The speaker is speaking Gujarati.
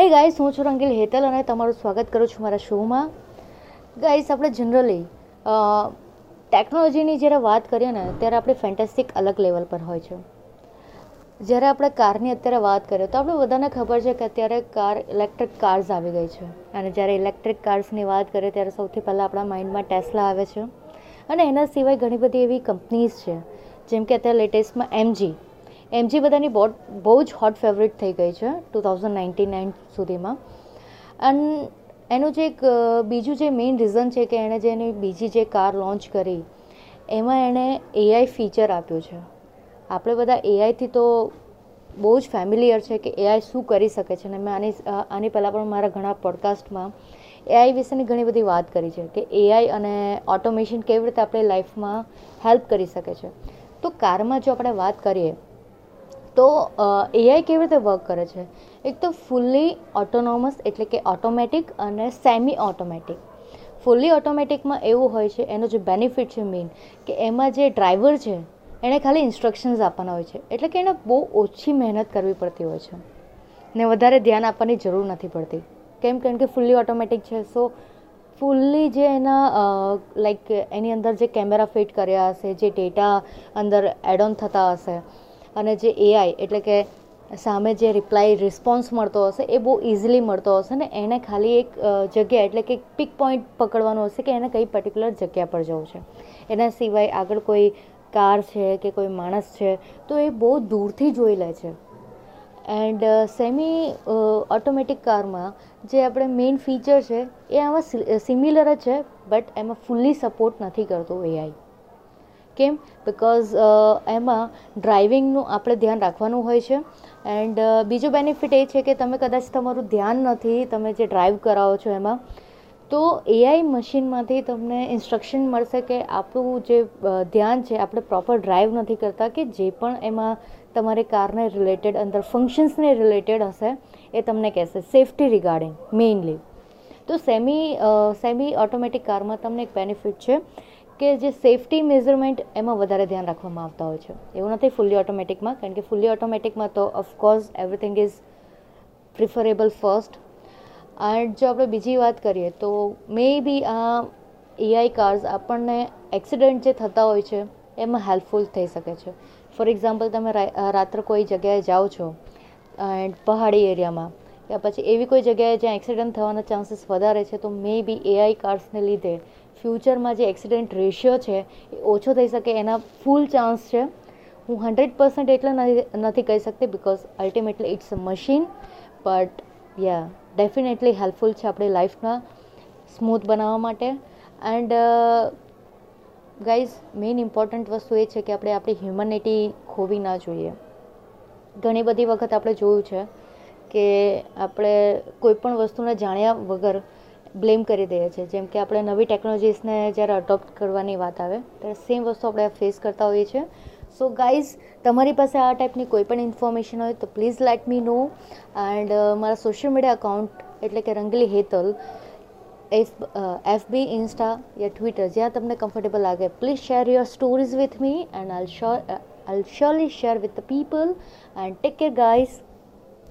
હે ગાઈસ હું છું રંગીલ હેતલ અને તમારું સ્વાગત કરું છું મારા શોમાં. ગાઈસ આપણે જનરલી ટેકનોલોજીની જ્યારે વાત કરીએ ને, ત્યારે આપણે ફેન્ટેસ્ટિક અલગ લેવલ પર હોય છે. જ્યારે આપણે કારની અત્યારે વાત કરીએ, તો આપણે બધાને ખબર છે કે અત્યારે કાર ઇલેક્ટ્રિક કાર્સ આવી ગઈ છે. અને જ્યારે ઇલેક્ટ્રિક કાર્સની વાત કરીએ, ત્યારે સૌથી પહેલાં આપણા માઇન્ડમાં ટેસ્લા આવે છે. અને એના સિવાય ઘણી બધી એવી કંપનીઝ છે. જેમ કે અત્યારે લેટેસ્ટમાં એમજી એમજી બધાની બહુ બહુ જ હોટ ફેવરિટ થઈ ગઈ છે ટુ થાઉઝન્ડ નાઇન્ટી નાઇન સુધીમાં. અને એનું જે એક બીજું જે મેઇન રીઝન છે કે એણે જે એની બીજી જે કાર લોન્ચ કરી, એમાં એણે એઆઈ ફીચર આપ્યું છે. આપણે બધા એઆઈથી તો બહુ જ ફેમિલિયર છે કે એઆઈ શું કરી શકે છે. અને મેં આની આની પહેલાં પણ મારા ઘણા પોડકાસ્ટમાં એઆઈ વિશેની ઘણી બધી વાત કરી છે કે એઆઈ અને ઓટોમેશન કેવી રીતે આપણે લાઈફમાં હેલ્પ કરી શકે છે. તો કારમાં જો આપણે વાત કરીએ તો એઆઈ કેવી રીતે વર્ક કરે છે? એક તો ફૂલ્લી ઓટોનોમસ એટલે કે ઓટોમેટિક અને સેમી ઓટોમેટિક ફૂલ્લી ઓટોમેટિકમાં એવું હોય છે, એનો જે બેનિફિટ છે મેઇન કે એમાં જે ડ્રાઈવર છે એણે ખાલી ઇન્સ્ટ્રક્શન્સ આપવાના હોય છે. એટલે કે એને બહુ ઓછી મહેનત કરવી પડતી હોય છે. ને વધારે ધ્યાન આપવાની જરૂર નથી પડતી. કેમ? કારણ કે ફૂલ્લી ઓટોમેટિક છે. સો ફૂલ્લી જે એના લાઈક એની અંદર જે કેમેરા ફિટ કર્યા હશે, જે ડેટા અંદર એડ ઓન થતા હશે અને જે એઆઈ એટલે કે સામે જે રિપ્લાય રિસ્પોન્સ મળતો હશે, એ બહુ ઇઝીલી મળતો હશે ને એને ખાલી એક જગ્યા એટલે કે પિક પોઈન્ટ પકડવાનું હશે કે એને કઈ પર્ટિક્યુલર જગ્યા પર જવું છે. એના સિવાય આગળ કોઈ કાર છે કે કોઈ માણસ છે, તો એ બહુ દૂરથી જોઈ લે છે. એન્ડ સેમી ઓટોમેટિક કારમાં જે આપણે મેઇન ફીચર છે, એ આમાં સિમિલર જ છે બટ એમાં ફૂલ્લી સપોર્ટ નથી કરતું એઆઈ કેમ બિકોઝ એમાં ડ્રાઇવિંગનું આપણે ધ્યાન રાખવાનું હોય છે. એન્ડ બીજો બેનિફિટ એ છે કે તમે કદાચ તમારું ધ્યાન નથી, તમે જે ડ્રાઈવ કરાવો છો એમાં, તો એઆઈ મશીનમાંથી તમને ઇન્સ્ટ્રક્શન મળશે કે આપણું જે ધ્યાન છે, આપણે પ્રોપર ડ્રાઈવ નથી કરતા કે જે પણ એમાં તમારી કારને રિલેટેડ અંદર ફંક્શન્સને રિલેટેડ હશે, એ તમને કહેશે. સેફટી રિગાર્ડિંગ મેઇનલી તો સેમી સેમી ઓટોમેટિક કારમાં તમને એક બેનિફિટ છે. કે જે સેફટી મેઝરમેન્ટ એમાં વધારે ધ્યાન રાખવામાં આવતા હોય છે. એવું નથી ફૂલ્લી ઓટોમેટિકમાં કારણ કે ફૂલ્લી ઓટોમેટિકમાં તો of course everything is preferable first and જો આપણે બીજી વાત કરીએ, તો મે બી આ એઆઈ કાર્સ આપણને એક્સિડન્ટ જે થતા હોય છે, એમાં હેલ્પફુલ થઈ શકે છે. ફોર એક્ઝામ્પલ તમે રાત્રે કોઈ જગ્યાએ જાઓ છો એન્ડ પહાડી એરિયામાં યા પછી એવી કોઈ જગ્યાએ જ્યાં એક્સિડન્ટ થવાના ચાન્સીસ વધારે છે, તો મે બી એઆઈ કાર્સને લીધે ફ્યુચરમાં જે એક્સિડન્ટ રેશિયો છે, એ ઓછો થઈ શકે, એના ફૂલ ચાન્સ છે. હું હંડ્રેડ પર્સન્ટ એટલે નથી કહી શકતી because ultimately it's a machine but yeah definitely helpful છે આપણી લાઈફમાં સ્મૂથ બનાવવા માટે. એન્ડ ગાઈઝ મેઇન ઇમ્પોર્ટન્ટ વસ્તુ એ છે કે આપણે આપણી હ્યુમનિટી ખોવી ના જોઈએ. ઘણી બધી વખત આપણે જોયું છે કે આપણે કોઈ પણ વસ્તુને જાણ્યા વગર બ્લેમ કરી દઈએ છીએ. જેમ કે આપણે નવી ટેકનોલોજીસને જ્યારે અડોપ્ટ કરવાની વાત આવે, ત્યારે સેમ વસ્તુ આપણે ફેસ કરતા હોઈએ છીએ. સો ગાઈઝ તમારી પાસે આ ટાઈપની કોઈ પણ ઇન્ફોર્મેશન હોય તો please let me know and મારા સોશિયલ મીડિયા અકાઉન્ટ એટલે કે Rangli Hetal, F FB Insta યા ટ્વિટર જ્યાં તમને કમ્ફર્ટેબલ લાગે please share your stories with me and I'll sure I'll surely share with the people and take care guys